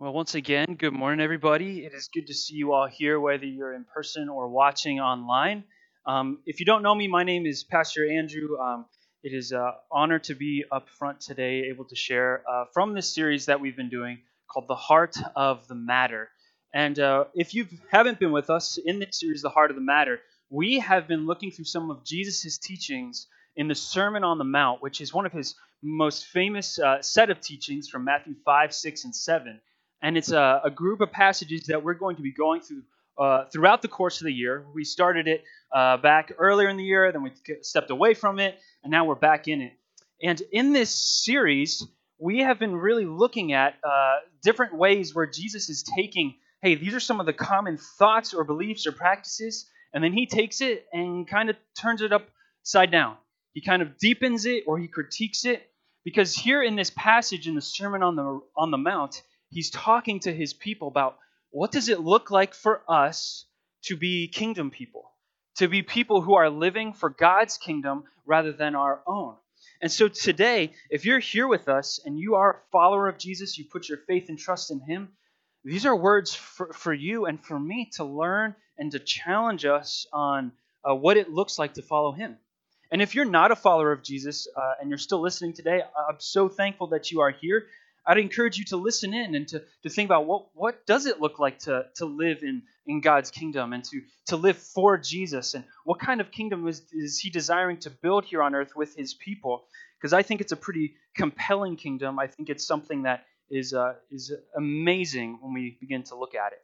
Well, once again, good morning, everybody. It is good to see you all here, whether you're in person or watching online. Um, if you don't know me, my name is Pastor Andrew. Um, it is an honor to be up front today, able to share uh, from this series that we've been doing called The Heart of the Matter. And uh, if you haven't been with us in this series, The Heart of the Matter, we have been looking through some of Jesus' teachings in the Sermon on the Mount, which is one of his most famous uh, set of teachings from Matthew 5, 6, and 7 and it's a, a, group of passages that we're going to be going through uh, throughout the course of the year. We started it uh, back earlier in the year, then we stepped away from it, and now we're back in it. And in this series, we have been really looking at uh, different ways where Jesus is taking, hey, these are some of the common thoughts or beliefs or practices, and then he takes it and kind of turns it upside down. He kind of deepens it or he critiques it. Because here in this passage in the Sermon on the on the Mount, he's talking to his people about what does it look like for us to be kingdom people, to be people who are living for God's kingdom rather than our own. And so today, if you're here with us and you are a follower of Jesus, you put your faith and trust in him, these are words for, for you and for me to learn and to challenge us on uh, what it looks like to follow him. And if you're not a follower of Jesus uh, and you're still listening today, I'm so thankful that you are here I'd encourage you to listen in and to, to think about what, what does it look like to, to live in, in God's kingdom and to, to live for Jesus and what kind of kingdom is, is he desiring to build here on earth with his people? Because I think it's a pretty compelling kingdom. I think it's something that is, uh, is amazing when we begin to look at it.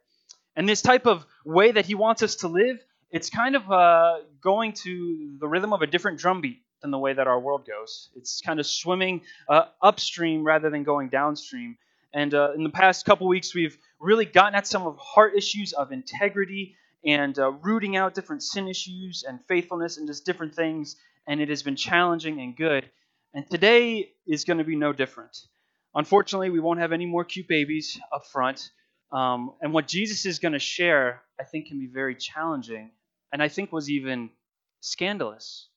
And this type of way that he wants us to live, it's kind of uh, going to the rhythm of a different drumbeat than the way that our world goes. It's kind of swimming uh, upstream rather than going downstream. And uh, in the past couple weeks, we've really gotten at some of heart issues of integrity and uh, rooting out different sin issues and faithfulness and just different things. And it has been challenging and good. And today is going to be no different. Unfortunately, we won't have any more cute babies up front. Um, and what Jesus is going to share, I think, can be very challenging, and I think was even scandalous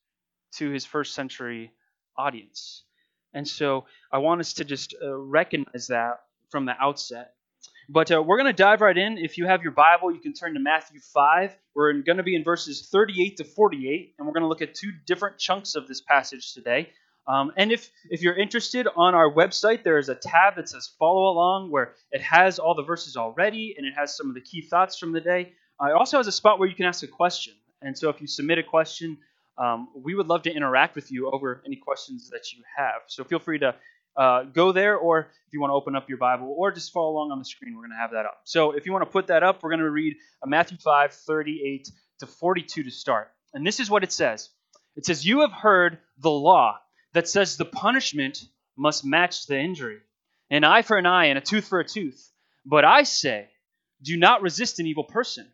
to his first century audience. And so I want us to just uh, recognize that from the outset. But uh, we're going to dive right in. If you have your Bible, you can turn to Matthew 5. We're going to be in verses 38 to 48, and we're going to look at two different chunks of this passage today. Um, and if, if you're interested, on our website, there is a tab that says Follow Along, where it has all the verses already, and it has some of the key thoughts from the day. Uh, it also has a spot where you can ask a question. And so if you submit a question, um, we would love to interact with you over any questions that you have. So feel free to uh, go there, or if you want to open up your Bible, or just follow along on the screen, we're going to have that up. So if you want to put that up, we're going to read Matthew 5, 38 to 42 to start. And this is what it says It says, You have heard the law that says the punishment must match the injury, an eye for an eye and a tooth for a tooth. But I say, do not resist an evil person.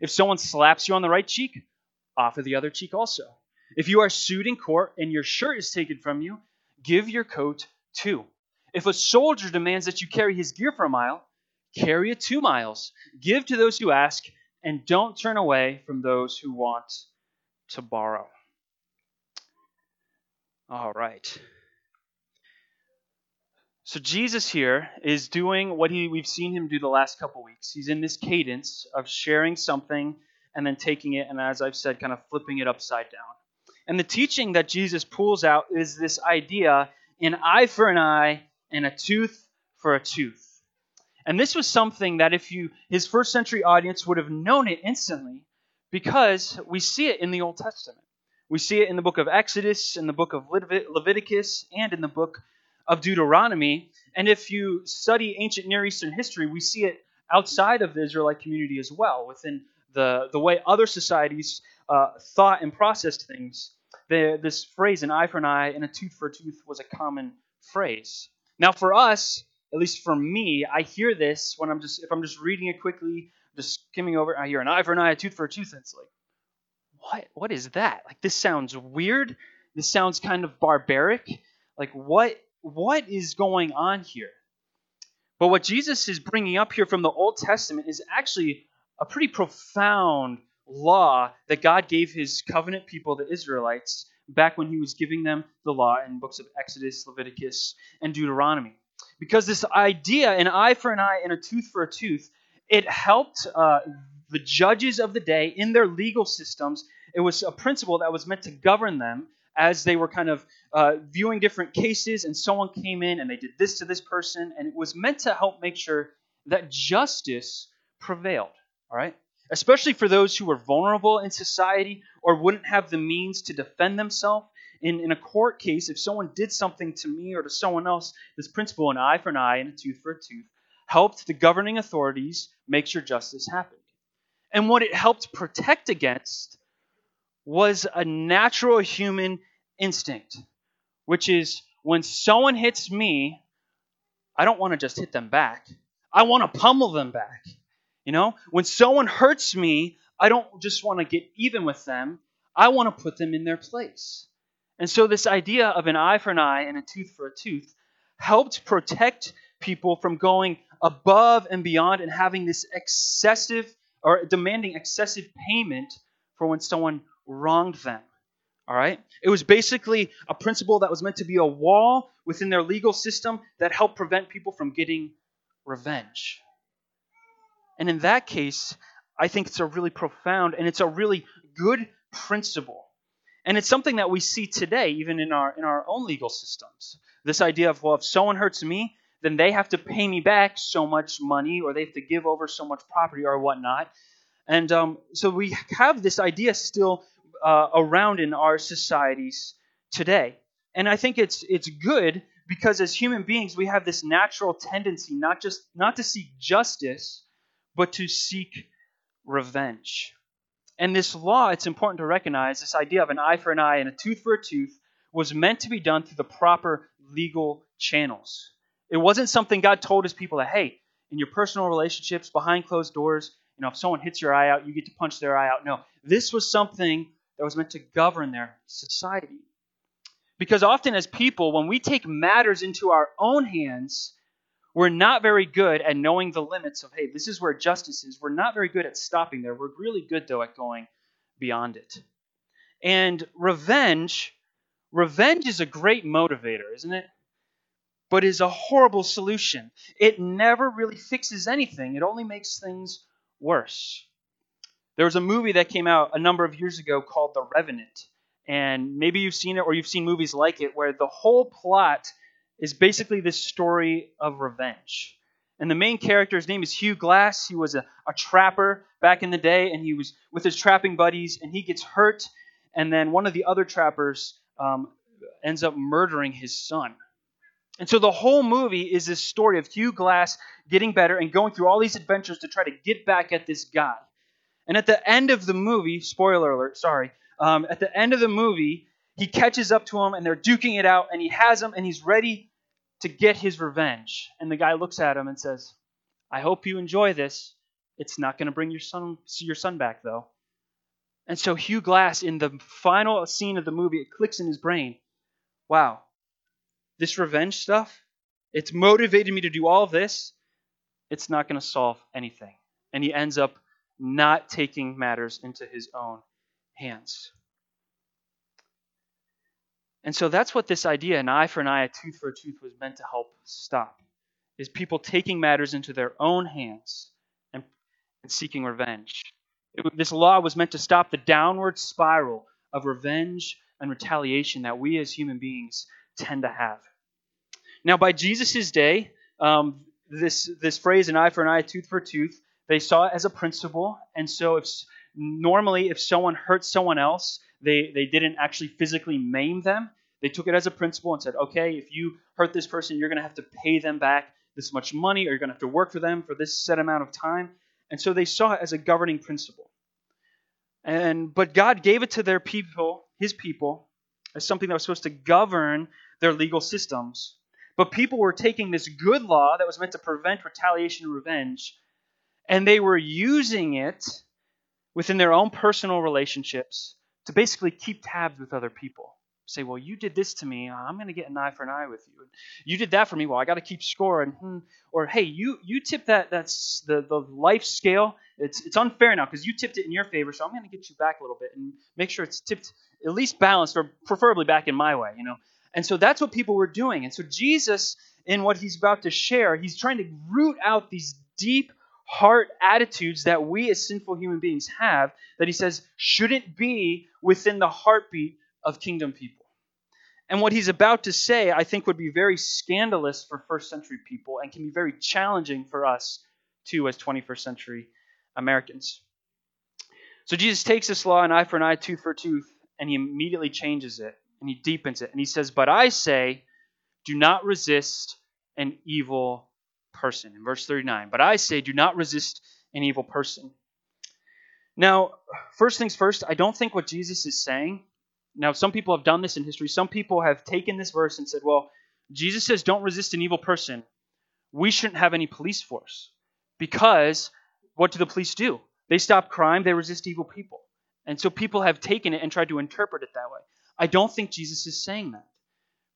If someone slaps you on the right cheek, offer the other cheek also. If you are sued in court and your shirt is taken from you, give your coat too. If a soldier demands that you carry his gear for a mile, carry it two miles. Give to those who ask, and don't turn away from those who want to borrow. All right. So Jesus here is doing what he, we've seen him do the last couple weeks. He's in this cadence of sharing something and then taking it and, as I've said, kind of flipping it upside down. And the teaching that Jesus pulls out is this idea an eye for an eye and a tooth for a tooth. And this was something that if you his first century audience would have known it instantly because we see it in the Old Testament. We see it in the book of Exodus, in the book of Leviticus, and in the book of Deuteronomy. And if you study ancient Near Eastern history, we see it outside of the Israelite community as well, within the, the way other societies uh, thought and processed things the, this phrase, an eye for an eye and a tooth for a tooth, was a common phrase. Now, for us, at least for me, I hear this when I'm just, if I'm just reading it quickly, just skimming over, I hear an eye for an eye, a tooth for a tooth, and it's like, what? What is that? Like, this sounds weird. This sounds kind of barbaric. Like, what? What is going on here? But what Jesus is bringing up here from the Old Testament is actually a pretty profound law that God gave his covenant people, the Israelites, back when he was giving them the law in books of Exodus, Leviticus, and Deuteronomy. because this idea, an eye for an eye and a tooth for a tooth, it helped uh, the judges of the day in their legal systems. It was a principle that was meant to govern them as they were kind of uh, viewing different cases, and someone came in and they did this to this person, and it was meant to help make sure that justice prevailed. All right? Especially for those who were vulnerable in society or wouldn't have the means to defend themselves. In, in a court case, if someone did something to me or to someone else, this principle, an eye for an eye and a tooth for a tooth, helped the governing authorities make sure justice happened. And what it helped protect against was a natural human instinct, which is when someone hits me, I don't want to just hit them back. I want to pummel them back. You know, when someone hurts me, I don't just want to get even with them. I want to put them in their place. And so, this idea of an eye for an eye and a tooth for a tooth helped protect people from going above and beyond and having this excessive or demanding excessive payment for when someone wronged them. All right? It was basically a principle that was meant to be a wall within their legal system that helped prevent people from getting revenge. And in that case, I think it's a really profound and it's a really good principle. And it's something that we see today, even in our in our own legal systems. This idea of, well, if someone hurts me, then they have to pay me back so much money, or they have to give over so much property, or whatnot. And um, so we have this idea still uh, around in our societies today. And I think it's it's good because as human beings we have this natural tendency not just not to seek justice but to seek revenge. And this law, it's important to recognize this idea of an eye for an eye and a tooth for a tooth was meant to be done through the proper legal channels. It wasn't something God told his people that, hey, in your personal relationships, behind closed doors, you know, if someone hits your eye out, you get to punch their eye out. No, this was something that was meant to govern their society. Because often, as people, when we take matters into our own hands, we're not very good at knowing the limits of, hey, this is where justice is. We're not very good at stopping there. We're really good, though, at going beyond it. And revenge, revenge is a great motivator, isn't it? But is a horrible solution. It never really fixes anything, it only makes things worse. There was a movie that came out a number of years ago called The Revenant. And maybe you've seen it or you've seen movies like it where the whole plot is basically this story of revenge. And the main character's name is Hugh Glass. He was a, a trapper back in the day, and he was with his trapping buddies, and he gets hurt. And then one of the other trappers um, ends up murdering his son. And so the whole movie is this story of Hugh Glass getting better and going through all these adventures to try to get back at this guy. And at the end of the movie, spoiler alert, sorry, um, at the end of the movie, he catches up to him and they're duking it out, and he has him and he's ready to get his revenge. And the guy looks at him and says, I hope you enjoy this. It's not going to bring your son, your son back, though. And so Hugh Glass, in the final scene of the movie, it clicks in his brain. Wow, this revenge stuff, it's motivated me to do all of this. It's not going to solve anything. And he ends up not taking matters into his own hands. And so that's what this idea, an eye for an eye, a tooth for a tooth, was meant to help stop. Is people taking matters into their own hands and, and seeking revenge. It, this law was meant to stop the downward spiral of revenge and retaliation that we as human beings tend to have. Now, by Jesus' day, um, this, this phrase, an eye for an eye, a tooth for a tooth, they saw it as a principle, and so if normally if someone hurt someone else, they, they didn't actually physically maim them. They took it as a principle and said, okay, if you hurt this person, you're going to have to pay them back this much money, or you're going to have to work for them for this set amount of time. And so they saw it as a governing principle. And but God gave it to their people, his people, as something that was supposed to govern their legal systems. But people were taking this good law that was meant to prevent retaliation and revenge and they were using it within their own personal relationships to basically keep tabs with other people. Say, well, you did this to me. I'm going to get an eye for an eye with you. You did that for me. Well, I got to keep score. And hmm. or hey, you you tipped that that's the the life scale. It's it's unfair now because you tipped it in your favor. So I'm going to get you back a little bit and make sure it's tipped at least balanced or preferably back in my way. You know. And so that's what people were doing. And so Jesus in what he's about to share, he's trying to root out these deep heart attitudes that we as sinful human beings have that he says shouldn't be within the heartbeat of kingdom people. And what he's about to say, I think, would be very scandalous for first century people and can be very challenging for us, too, as 21st century Americans. So Jesus takes this law, an eye for an eye, tooth for tooth, and he immediately changes it and he deepens it. And he says, But I say, do not resist an evil person. In verse 39, but I say, do not resist an evil person. Now, first things first, I don't think what Jesus is saying. Now, some people have done this in history. Some people have taken this verse and said, well, Jesus says, don't resist an evil person. We shouldn't have any police force. Because what do the police do? They stop crime, they resist evil people. And so people have taken it and tried to interpret it that way. I don't think Jesus is saying that.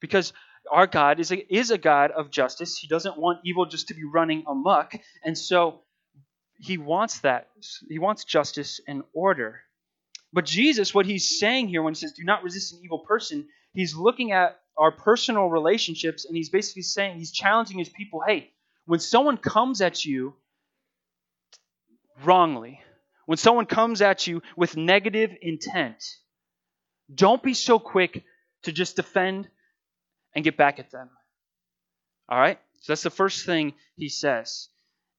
Because our God is a, is a God of justice. He doesn't want evil just to be running amok. And so he wants that. He wants justice and order. But Jesus, what he's saying here when he says, do not resist an evil person, he's looking at our personal relationships and he's basically saying, he's challenging his people hey, when someone comes at you wrongly, when someone comes at you with negative intent, don't be so quick to just defend and get back at them. All right? So that's the first thing he says.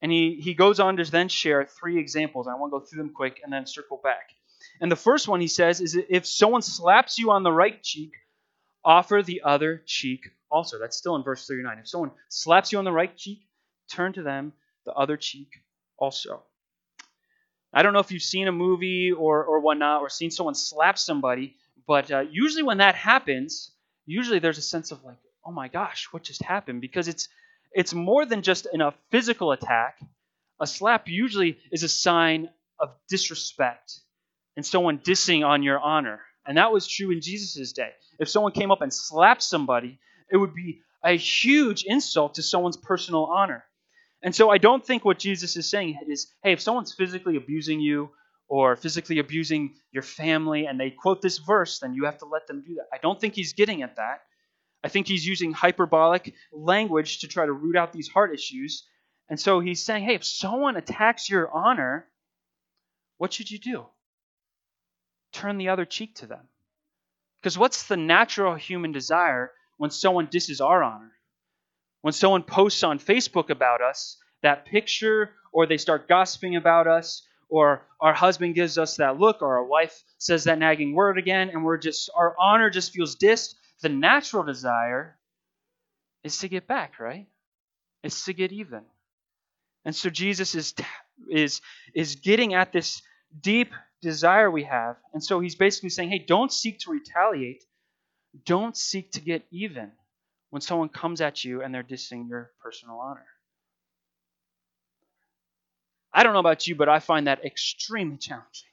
And he, he goes on to then share three examples. I want to go through them quick and then circle back. And the first one he says is if someone slaps you on the right cheek, offer the other cheek also. That's still in verse 39. If someone slaps you on the right cheek, turn to them the other cheek also. I don't know if you've seen a movie or, or whatnot or seen someone slap somebody, but uh, usually when that happens, usually there's a sense of like, oh my gosh, what just happened? Because it's it's more than just in a physical attack. A slap usually is a sign of disrespect and someone dissing on your honor. And that was true in Jesus' day. If someone came up and slapped somebody, it would be a huge insult to someone's personal honor. And so I don't think what Jesus is saying is, hey, if someone's physically abusing you or physically abusing your family and they quote this verse, then you have to let them do that. I don't think he's getting at that. I think he's using hyperbolic language to try to root out these heart issues. And so he's saying, hey, if someone attacks your honor, what should you do? Turn the other cheek to them. Because what's the natural human desire when someone disses our honor? When someone posts on Facebook about us that picture, or they start gossiping about us, or our husband gives us that look, or our wife says that nagging word again, and we're just, our honor just feels dissed, the natural desire is to get back, right? It's to get even. And so Jesus is, is, is getting at this deep desire we have. And so he's basically saying, hey, don't seek to retaliate. Don't seek to get even when someone comes at you and they're dissing your personal honor. I don't know about you, but I find that extremely challenging.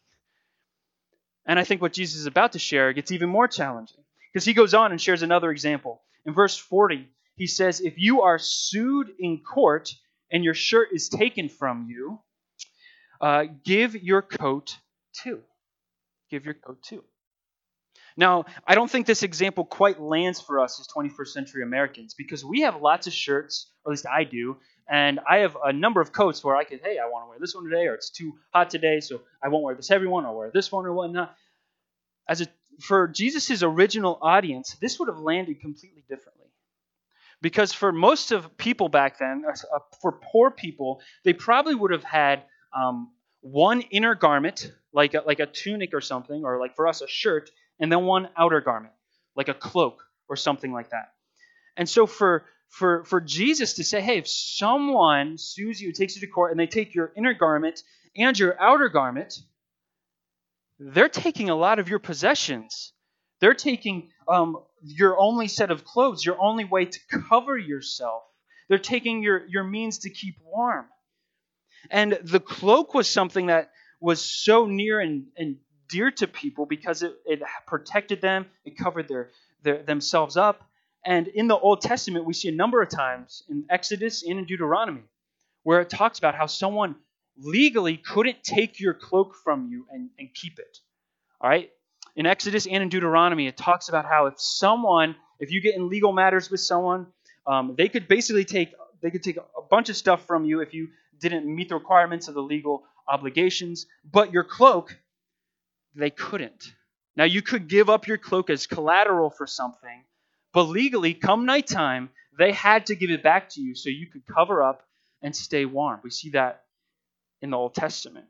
And I think what Jesus is about to share gets even more challenging because he goes on and shares another example. In verse 40, he says, If you are sued in court and your shirt is taken from you, uh, give your coat too. Give your coat too. Now, I don't think this example quite lands for us as 21st century Americans because we have lots of shirts, or at least I do, and I have a number of coats where I could, hey, I want to wear this one today, or it's too hot today, so I won't wear this heavy one. I'll wear this one or whatnot. As a, for Jesus' original audience, this would have landed completely differently. Because for most of people back then, uh, uh, for poor people, they probably would have had um, one inner garment, like a, like a tunic or something, or like for us, a shirt, and then one outer garment, like a cloak or something like that. And so for for, for Jesus to say, hey, if someone sues you, takes you to court, and they take your inner garment and your outer garment, they're taking a lot of your possessions. They're taking um, your only set of clothes, your only way to cover yourself. They're taking your, your means to keep warm. And the cloak was something that was so near and, and dear to people because it, it protected them, it covered their, their, themselves up. And in the Old Testament, we see a number of times in Exodus and in Deuteronomy where it talks about how someone legally couldn't take your cloak from you and, and keep it. All right? In Exodus and in Deuteronomy, it talks about how if someone, if you get in legal matters with someone, Um, they could basically take they could take a bunch of stuff from you if you didn't meet the requirements of the legal obligations, but your cloak they couldn't. Now you could give up your cloak as collateral for something, but legally, come nighttime, they had to give it back to you so you could cover up and stay warm. We see that in the Old Testament.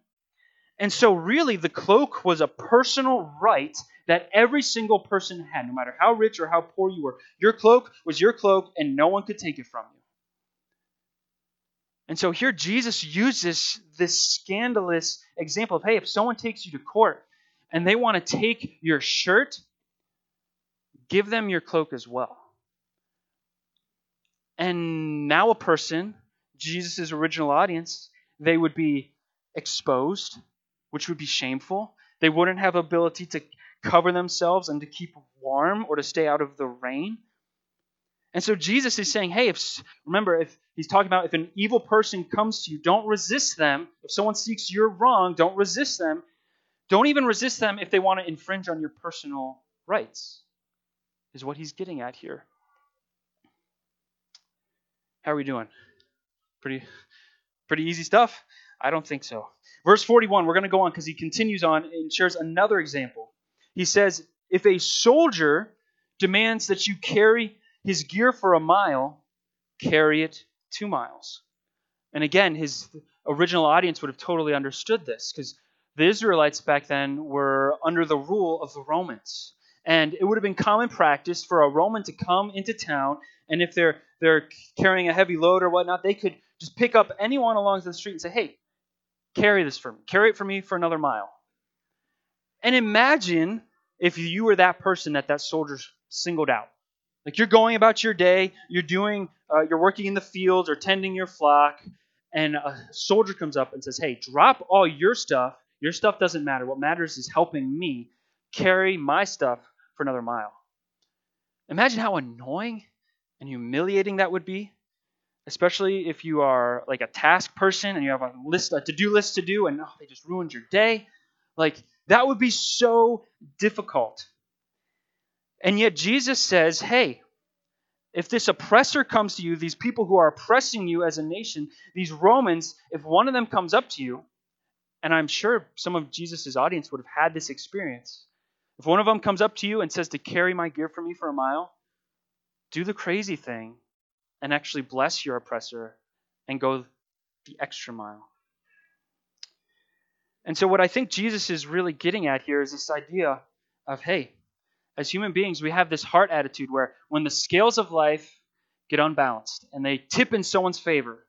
And so, really, the cloak was a personal right that every single person had, no matter how rich or how poor you were. Your cloak was your cloak, and no one could take it from you. And so, here Jesus uses this scandalous example of hey, if someone takes you to court and they want to take your shirt, give them your cloak as well. And now, a person, Jesus' original audience, they would be exposed which would be shameful. They wouldn't have ability to cover themselves and to keep warm or to stay out of the rain. And so Jesus is saying, hey, if remember, if he's talking about if an evil person comes to you, don't resist them. If someone seeks your wrong, don't resist them. Don't even resist them if they want to infringe on your personal rights. Is what he's getting at here. How are we doing? Pretty pretty easy stuff? I don't think so. Verse 41, we're going to go on because he continues on and shares another example. He says, If a soldier demands that you carry his gear for a mile, carry it two miles. And again, his original audience would have totally understood this because the Israelites back then were under the rule of the Romans. And it would have been common practice for a Roman to come into town, and if they're they're carrying a heavy load or whatnot, they could just pick up anyone along the street and say, "Hey, Carry this for me. Carry it for me for another mile. And imagine if you were that person that that soldier singled out. Like you're going about your day, you're doing, uh, you're working in the fields or tending your flock, and a soldier comes up and says, "Hey, drop all your stuff. Your stuff doesn't matter. What matters is helping me carry my stuff for another mile." Imagine how annoying and humiliating that would be especially if you are like a task person and you have a list a to-do list to do and oh, they just ruined your day like that would be so difficult and yet jesus says hey if this oppressor comes to you these people who are oppressing you as a nation these romans if one of them comes up to you and i'm sure some of jesus' audience would have had this experience if one of them comes up to you and says to carry my gear for me for a mile do the crazy thing and actually bless your oppressor and go the extra mile. And so, what I think Jesus is really getting at here is this idea of hey, as human beings, we have this heart attitude where when the scales of life get unbalanced and they tip in someone's favor,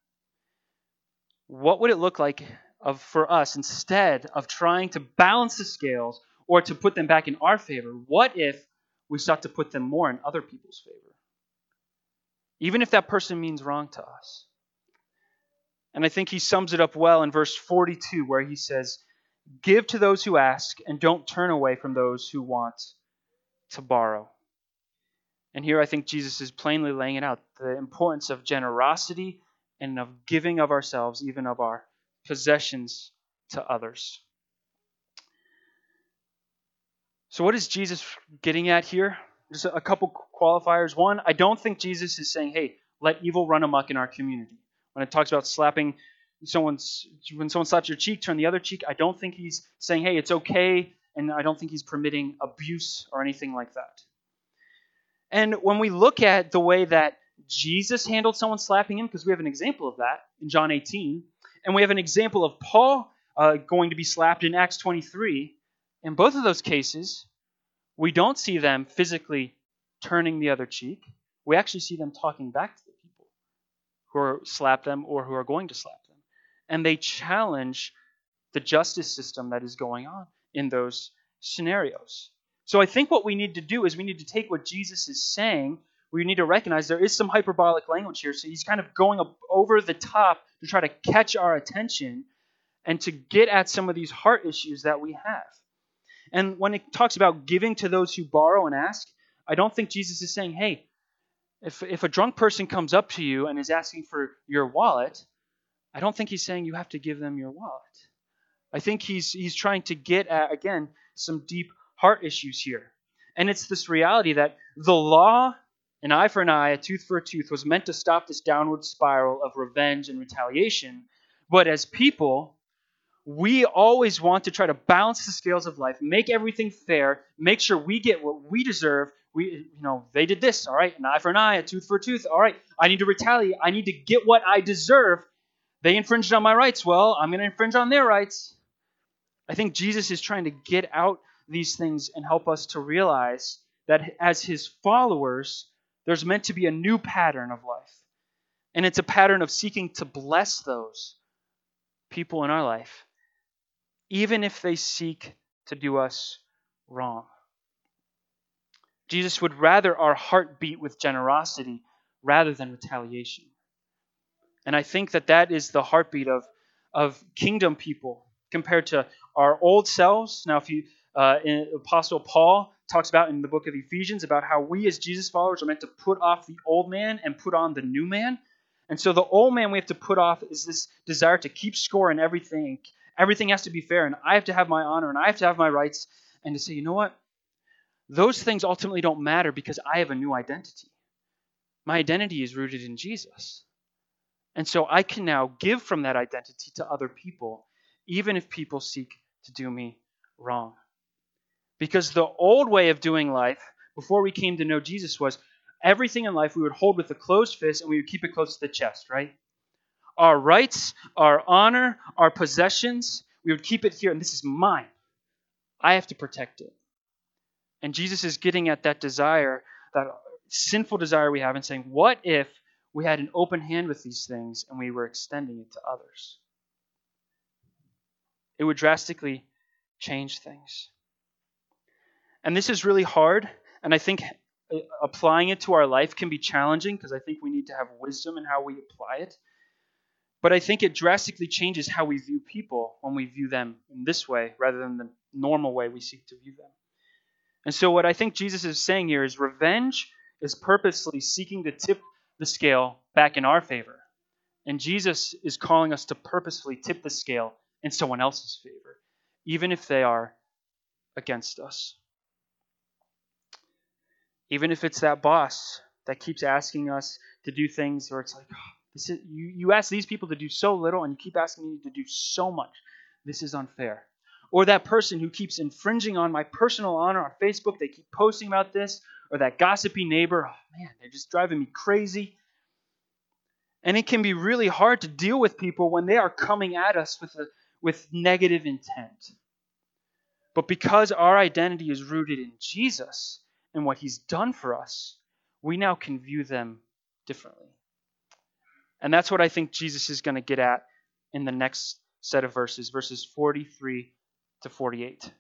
what would it look like of, for us instead of trying to balance the scales or to put them back in our favor? What if we sought to put them more in other people's favor? even if that person means wrong to us. And I think he sums it up well in verse 42, where he says, Give to those who ask, and don't turn away from those who want to borrow. And here I think Jesus is plainly laying it out the importance of generosity and of giving of ourselves, even of our possessions, to others. So, what is Jesus getting at here? Just a couple qualifiers. One, I don't think Jesus is saying, hey, let evil run amok in our community. When it talks about slapping someone's, when someone slaps your cheek, turn the other cheek, I don't think he's saying, hey, it's okay, and I don't think he's permitting abuse or anything like that. And when we look at the way that Jesus handled someone slapping him, because we have an example of that in John 18, and we have an example of Paul uh, going to be slapped in Acts 23. In both of those cases, we don't see them physically turning the other cheek. We actually see them talking back to the people who are slap them or who are going to slap them. And they challenge the justice system that is going on in those scenarios. So I think what we need to do is we need to take what Jesus is saying. We need to recognize there is some hyperbolic language here. So he's kind of going over the top to try to catch our attention and to get at some of these heart issues that we have. And when it talks about giving to those who borrow and ask, I don't think Jesus is saying, hey, if, if a drunk person comes up to you and is asking for your wallet, I don't think he's saying you have to give them your wallet. I think he's, he's trying to get at, again, some deep heart issues here. And it's this reality that the law an eye for an eye, a tooth for a tooth, was meant to stop this downward spiral of revenge and retaliation. But as people, we always want to try to balance the scales of life, make everything fair, make sure we get what we deserve. We, you know, they did this, all right, an eye for an eye, a tooth for a tooth, all right. I need to retaliate. I need to get what I deserve. They infringed on my rights. Well, I'm going to infringe on their rights. I think Jesus is trying to get out these things and help us to realize that as his followers, there's meant to be a new pattern of life. And it's a pattern of seeking to bless those people in our life, even if they seek to do us wrong. Jesus would rather our heart beat with generosity rather than retaliation. And I think that that is the heartbeat of, of kingdom people compared to our old selves. Now, if you, uh, Apostle Paul talks about in the book of Ephesians about how we as Jesus followers are meant to put off the old man and put on the new man. And so the old man we have to put off is this desire to keep score in everything. Everything has to be fair, and I have to have my honor, and I have to have my rights, and to say, you know what? Those things ultimately don't matter because I have a new identity. My identity is rooted in Jesus. And so I can now give from that identity to other people, even if people seek to do me wrong. Because the old way of doing life before we came to know Jesus was everything in life we would hold with a closed fist and we would keep it close to the chest, right? Our rights, our honor, our possessions, we would keep it here, and this is mine. I have to protect it. And Jesus is getting at that desire, that sinful desire we have, and saying, What if we had an open hand with these things and we were extending it to others? It would drastically change things. And this is really hard, and I think uh, applying it to our life can be challenging because I think we need to have wisdom in how we apply it. But I think it drastically changes how we view people when we view them in this way rather than the normal way we seek to view them. And so, what I think Jesus is saying here is revenge is purposely seeking to tip the scale back in our favor. And Jesus is calling us to purposefully tip the scale in someone else's favor, even if they are against us. Even if it's that boss that keeps asking us to do things where it's like, oh, this is, you, you ask these people to do so little and you keep asking me to do so much. This is unfair. Or that person who keeps infringing on my personal honor on Facebook, they keep posting about this. Or that gossipy neighbor, oh man, they're just driving me crazy. And it can be really hard to deal with people when they are coming at us with, a, with negative intent. But because our identity is rooted in Jesus, and what he's done for us, we now can view them differently. And that's what I think Jesus is going to get at in the next set of verses, verses 43 to 48. So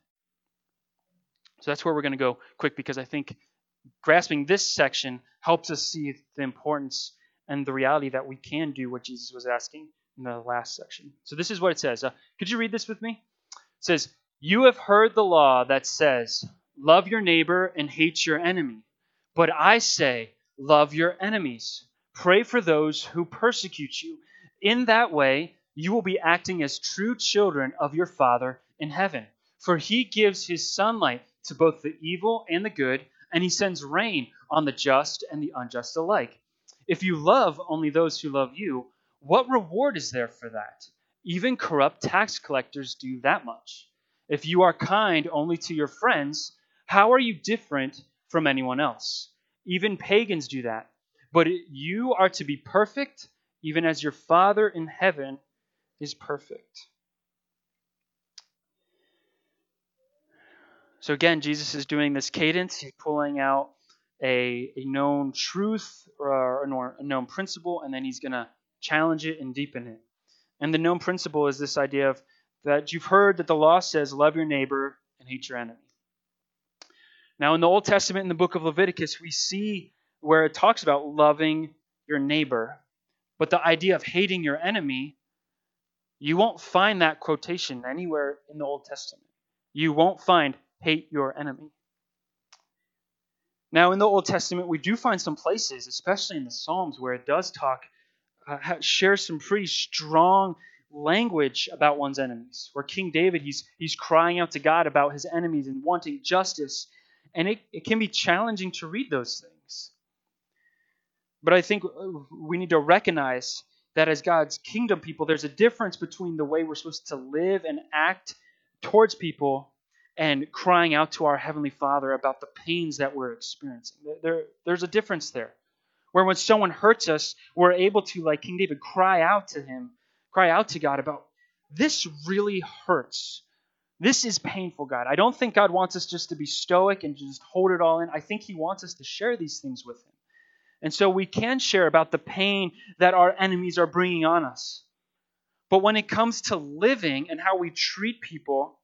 that's where we're going to go quick because I think grasping this section helps us see the importance and the reality that we can do what Jesus was asking in the last section. So this is what it says. Uh, could you read this with me? It says, You have heard the law that says, Love your neighbor and hate your enemy. But I say, love your enemies. Pray for those who persecute you. In that way, you will be acting as true children of your Father in heaven. For he gives his sunlight to both the evil and the good, and he sends rain on the just and the unjust alike. If you love only those who love you, what reward is there for that? Even corrupt tax collectors do that much. If you are kind only to your friends, how are you different from anyone else? Even pagans do that. But you are to be perfect, even as your Father in heaven is perfect. So again, Jesus is doing this cadence. He's pulling out a, a known truth or a known principle, and then he's going to challenge it and deepen it. And the known principle is this idea of that you've heard that the law says, love your neighbor and hate your enemy. Now, in the Old Testament, in the book of Leviticus, we see where it talks about loving your neighbor. But the idea of hating your enemy, you won't find that quotation anywhere in the Old Testament. You won't find hate your enemy. Now, in the Old Testament, we do find some places, especially in the Psalms, where it does talk, uh, shares some pretty strong language about one's enemies. Where King David, he's, he's crying out to God about his enemies and wanting justice and it, it can be challenging to read those things. But I think we need to recognize that as God's kingdom people, there's a difference between the way we're supposed to live and act towards people and crying out to our Heavenly Father about the pains that we're experiencing. There, there's a difference there. Where when someone hurts us, we're able to, like King David, cry out to Him, cry out to God about this really hurts. This is painful, God. I don't think God wants us just to be stoic and just hold it all in. I think He wants us to share these things with Him. And so we can share about the pain that our enemies are bringing on us. But when it comes to living and how we treat people,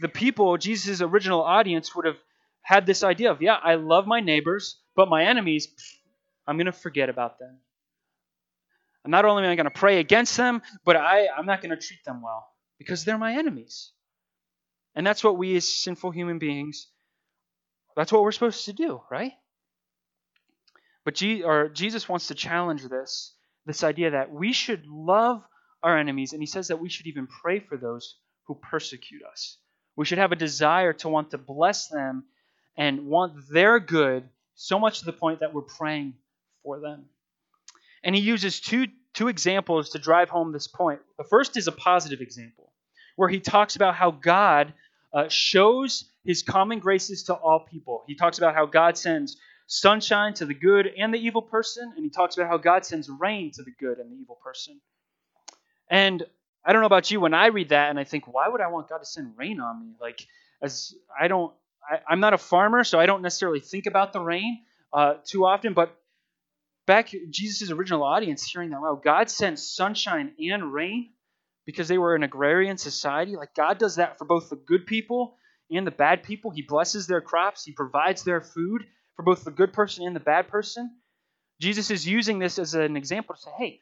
the people, Jesus' original audience, would have had this idea of, yeah, I love my neighbors, but my enemies, I'm going to forget about them. And not only am I going to pray against them, but I, I'm not going to treat them well because they're my enemies. And that's what we as sinful human beings, that's what we're supposed to do, right? But G, Jesus wants to challenge this, this idea that we should love our enemies, and he says that we should even pray for those who persecute us. We should have a desire to want to bless them and want their good so much to the point that we're praying for them. And he uses two, two examples to drive home this point. The first is a positive example, where he talks about how God uh, shows his common graces to all people. He talks about how God sends sunshine to the good and the evil person, and he talks about how God sends rain to the good and the evil person. And I don't know about you, when I read that and I think, why would I want God to send rain on me? Like, as I don't, I, am not a farmer, so I don't necessarily think about the rain uh, too often. But back Jesus' original audience, hearing that, wow, God sent sunshine and rain because they were an agrarian society. Like God does that for both the good people and the bad people. He blesses their crops. He provides their food for both the good person and the bad person. Jesus is using this as an example to say, hey,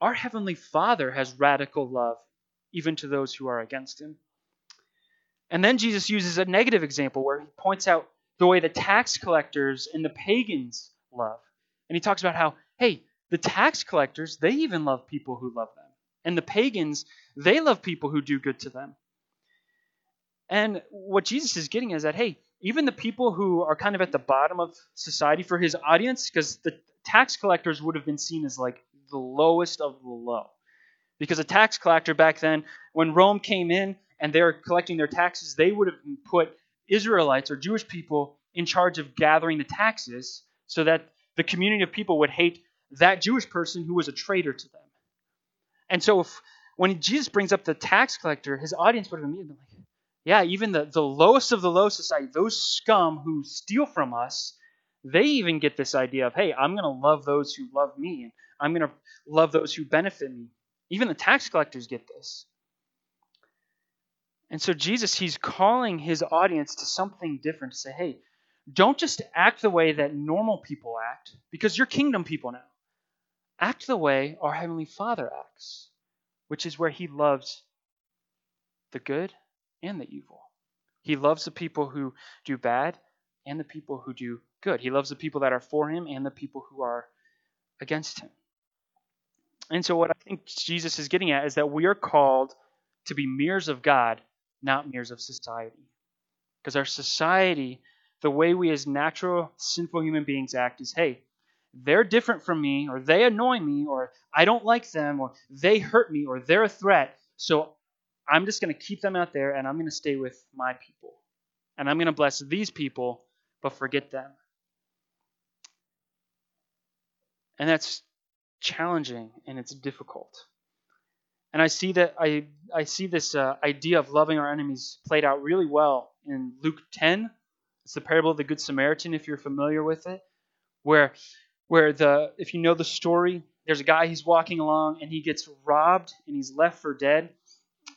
our Heavenly Father has radical love, even to those who are against Him. And then Jesus uses a negative example where he points out the way the tax collectors and the pagans love. And he talks about how, hey, the tax collectors, they even love people who love them. And the pagans, they love people who do good to them. And what Jesus is getting is that, hey, even the people who are kind of at the bottom of society for his audience, because the tax collectors would have been seen as like the lowest of the low. Because a tax collector back then, when Rome came in and they were collecting their taxes, they would have put Israelites or Jewish people in charge of gathering the taxes so that the community of people would hate that Jewish person who was a traitor to them. And so if, when Jesus brings up the tax collector, his audience would have immediately been like, yeah, even the, the lowest of the low society, those scum who steal from us, they even get this idea of, hey, I'm going to love those who love me, and I'm going to love those who benefit me. Even the tax collectors get this. And so Jesus, he's calling his audience to something different to say, hey, don't just act the way that normal people act, because you're kingdom people now. Act the way our Heavenly Father acts, which is where he loves the good and the evil. He loves the people who do bad and the people who do good. He loves the people that are for him and the people who are against him. And so, what I think Jesus is getting at is that we are called to be mirrors of God, not mirrors of society. Because our society, the way we as natural, sinful human beings act is hey, they're different from me, or they annoy me, or I don't like them, or they hurt me, or they're a threat. So I'm just going to keep them out there and I'm going to stay with my people. And I'm going to bless these people, but forget them. And that's challenging and it's difficult. And I see that I I see this uh, idea of loving our enemies played out really well in Luke 10. It's the parable of the good Samaritan if you're familiar with it, where where the if you know the story, there's a guy he's walking along and he gets robbed and he's left for dead.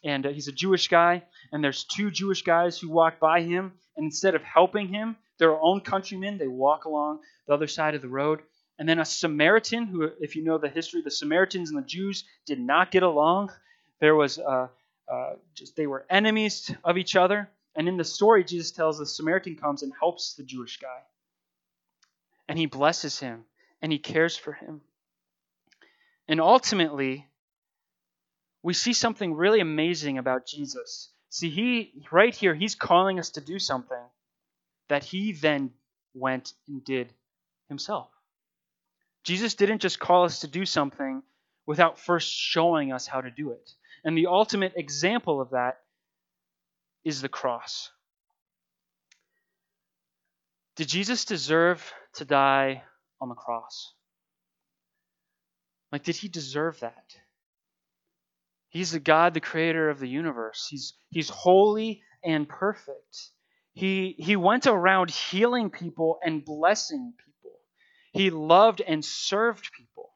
And uh, he's a Jewish guy and there's two Jewish guys who walk by him and instead of helping him, their own countrymen, they walk along the other side of the road and then a Samaritan, who, if you know the history, the Samaritans and the Jews did not get along. There was uh, uh, just they were enemies of each other. And in the story, Jesus tells the Samaritan comes and helps the Jewish guy, and he blesses him and he cares for him. And ultimately, we see something really amazing about Jesus. See, he right here, he's calling us to do something that he then went and did himself. Jesus didn't just call us to do something without first showing us how to do it. And the ultimate example of that is the cross. Did Jesus deserve to die on the cross? Like, did he deserve that? He's the God, the creator of the universe. He's, he's holy and perfect. He, he went around healing people and blessing people. He loved and served people.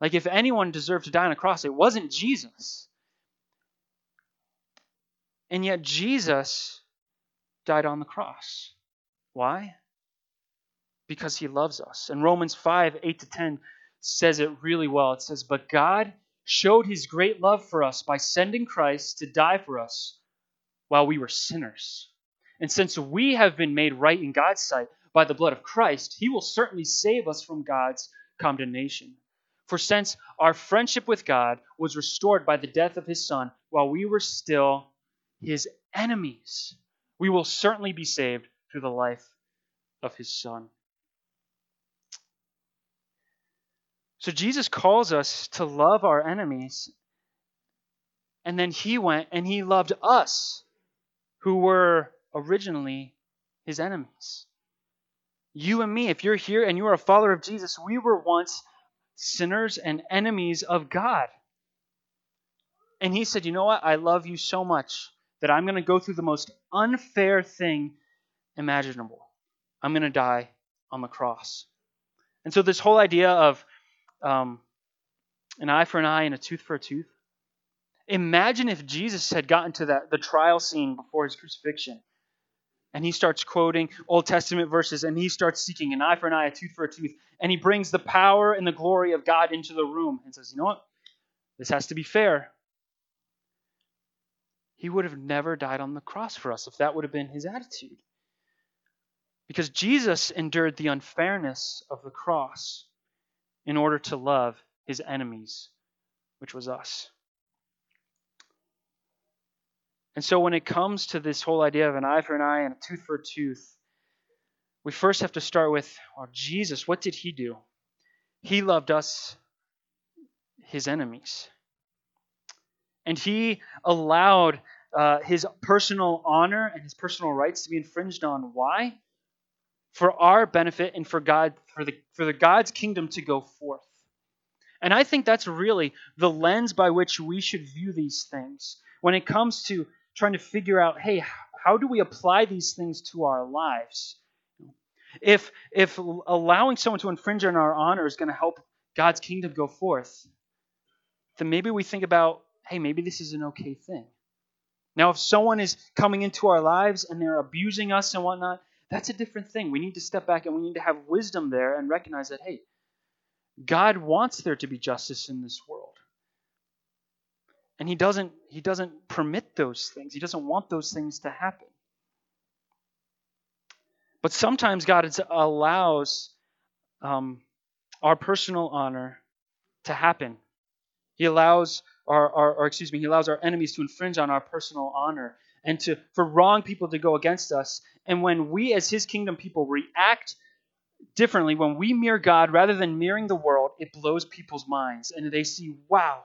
Like, if anyone deserved to die on a cross, it wasn't Jesus. And yet, Jesus died on the cross. Why? Because he loves us. And Romans 5 8 to 10 says it really well. It says, But God showed his great love for us by sending Christ to die for us while we were sinners. And since we have been made right in God's sight by the blood of Christ, he will certainly save us from God's condemnation. For since our friendship with God was restored by the death of his Son while we were still his enemies, we will certainly be saved through the life of his Son. So Jesus calls us to love our enemies. And then he went and he loved us, who were originally his enemies. You and me, if you're here and you are a follower of Jesus, we were once sinners and enemies of God. And he said, You know what? I love you so much that I'm going to go through the most unfair thing imaginable. I'm going to die on the cross. And so, this whole idea of um, an eye for an eye and a tooth for a tooth. Imagine if Jesus had gotten to that the trial scene before his crucifixion, and he starts quoting Old Testament verses, and he starts seeking an eye for an eye, a tooth for a tooth, and he brings the power and the glory of God into the room and says, "You know what? This has to be fair." He would have never died on the cross for us if that would have been his attitude. Because Jesus endured the unfairness of the cross in order to love his enemies, which was us. And so when it comes to this whole idea of an eye for an eye and a tooth for a tooth, we first have to start with well, Jesus, what did he do? He loved us, his enemies. And he allowed uh, his personal honor and his personal rights to be infringed on. Why? for our benefit and for God for the for the God's kingdom to go forth. And I think that's really the lens by which we should view these things when it comes to trying to figure out, hey, how do we apply these things to our lives? If if allowing someone to infringe on our honor is going to help God's kingdom go forth, then maybe we think about, hey, maybe this is an okay thing. Now, if someone is coming into our lives and they're abusing us and whatnot, that's a different thing. We need to step back and we need to have wisdom there and recognize that, hey, God wants there to be justice in this world. And he doesn't he doesn't permit those things. He doesn't want those things to happen. But sometimes God allows um, our personal honor to happen. He allows our, our, or excuse me, he allows our enemies to infringe on our personal honor and to for wrong people to go against us. And when we as his kingdom people react differently, when we mirror God rather than mirroring the world, it blows people's minds and they see, wow,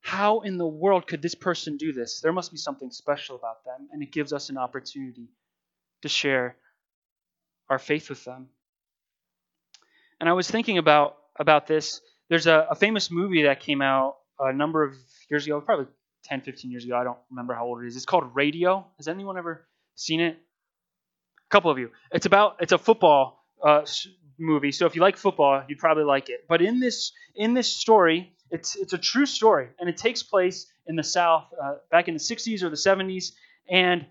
how in the world could this person do this? There must be something special about them. And it gives us an opportunity to share our faith with them. And I was thinking about about this. There's a, a famous movie that came out a number of years ago, probably 10, 15 years ago. I don't remember how old it is. It's called Radio. Has anyone ever seen it? A couple of you. It's about it's a football uh, movie. So if you like football, you'd probably like it. But in this in this story, it's it's a true story, and it takes place in the South uh, back in the 60s or the 70s. And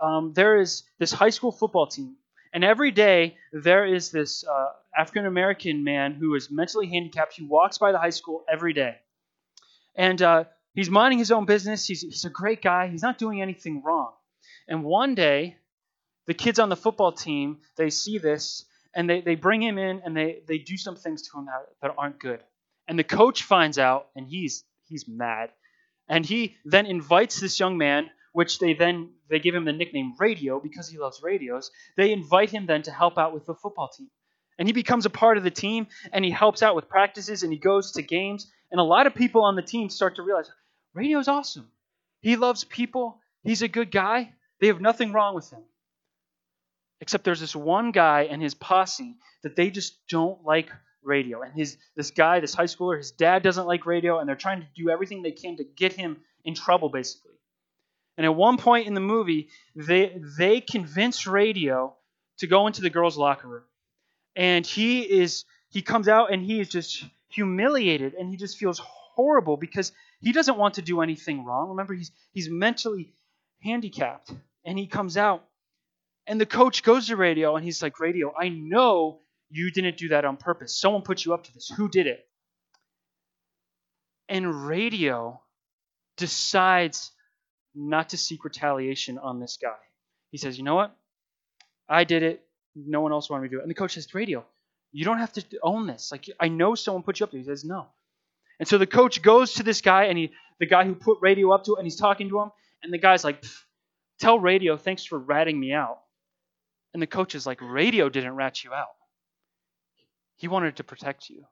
um, there is this high school football team, and every day there is this uh, African American man who is mentally handicapped. He walks by the high school every day, and uh, He's minding his own business. He's, he's a great guy. He's not doing anything wrong. And one day, the kids on the football team, they see this and they, they bring him in and they, they do some things to him that, that aren't good. And the coach finds out and he's he's mad. And he then invites this young man, which they then they give him the nickname Radio because he loves radios. They invite him then to help out with the football team. And he becomes a part of the team and he helps out with practices and he goes to games. And a lot of people on the team start to realize radio's awesome. He loves people, he's a good guy. They have nothing wrong with him. Except there's this one guy and his posse that they just don't like radio. And his this guy, this high schooler, his dad doesn't like radio, and they're trying to do everything they can to get him in trouble, basically. And at one point in the movie, they they convince radio to go into the girls' locker room. And he is he comes out and he is just humiliated and he just feels horrible because he doesn't want to do anything wrong. Remember, he's he's mentally handicapped. And he comes out and the coach goes to radio and he's like, Radio, I know you didn't do that on purpose. Someone put you up to this. Who did it? And radio decides not to seek retaliation on this guy. He says, You know what? I did it. No one else wanted me to do it. And the coach says, Radio, you don't have to own this. Like, I know someone put you up there. He says, No. And so the coach goes to this guy, and he, the guy who put radio up to it, and he's talking to him. And the guy's like, Tell radio, thanks for ratting me out. And the coach is like, Radio didn't rat you out. He wanted to protect you.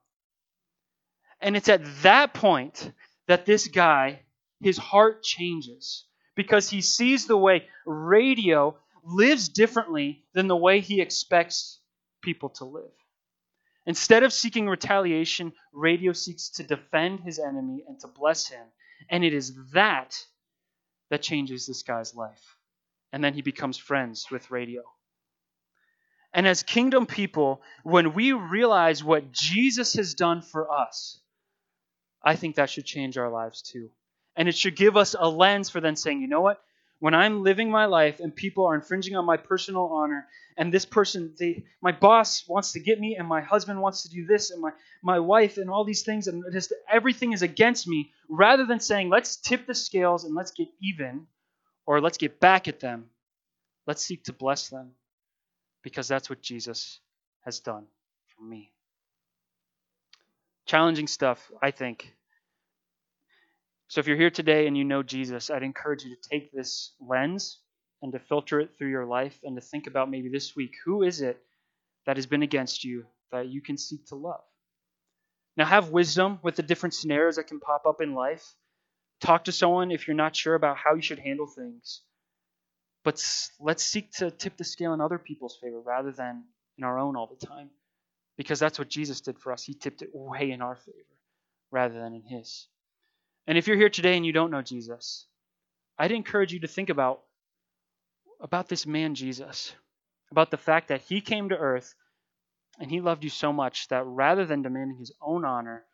And it's at that point that this guy, his heart changes because he sees the way radio lives differently than the way he expects people to live. Instead of seeking retaliation, radio seeks to defend his enemy and to bless him. And it is that that changes this guy's life. And then he becomes friends with radio. And as kingdom people, when we realize what Jesus has done for us, I think that should change our lives too. And it should give us a lens for then saying, you know what? When I'm living my life and people are infringing on my personal honor, and this person, they, my boss wants to get me, and my husband wants to do this, and my, my wife, and all these things, and just everything is against me, rather than saying, let's tip the scales and let's get even, or let's get back at them, let's seek to bless them because that's what Jesus has done for me. Challenging stuff, I think. So if you're here today and you know Jesus, I'd encourage you to take this lens and to filter it through your life and to think about maybe this week who is it that has been against you that you can seek to love? Now, have wisdom with the different scenarios that can pop up in life. Talk to someone if you're not sure about how you should handle things. But let's seek to tip the scale in other people's favor rather than in our own all the time. Because that's what Jesus did for us. He tipped it way in our favor rather than in his. And if you're here today and you don't know Jesus, I'd encourage you to think about about this man Jesus, about the fact that he came to earth and he loved you so much that rather than demanding his own honor,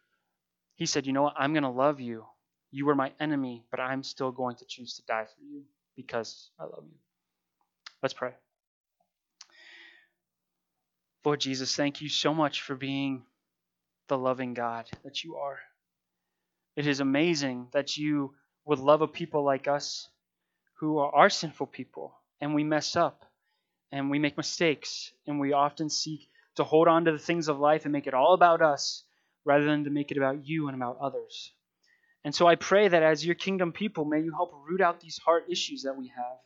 he said, "You know what? I'm going to love you. You were my enemy, but I'm still going to choose to die for you." because I love you. Let's pray. Lord Jesus, thank you so much for being the loving God that you are. It is amazing that you would love a people like us who are, are sinful people and we mess up and we make mistakes and we often seek to hold on to the things of life and make it all about us rather than to make it about you and about others. And so I pray that as your kingdom people, may you help root out these heart issues that we have.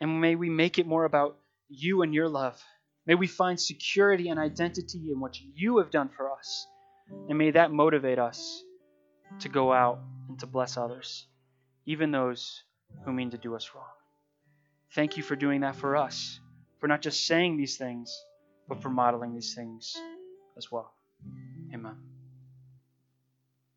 And may we make it more about you and your love. May we find security and identity in what you have done for us. And may that motivate us to go out and to bless others, even those who mean to do us wrong. Thank you for doing that for us, for not just saying these things, but for modeling these things as well. Amen.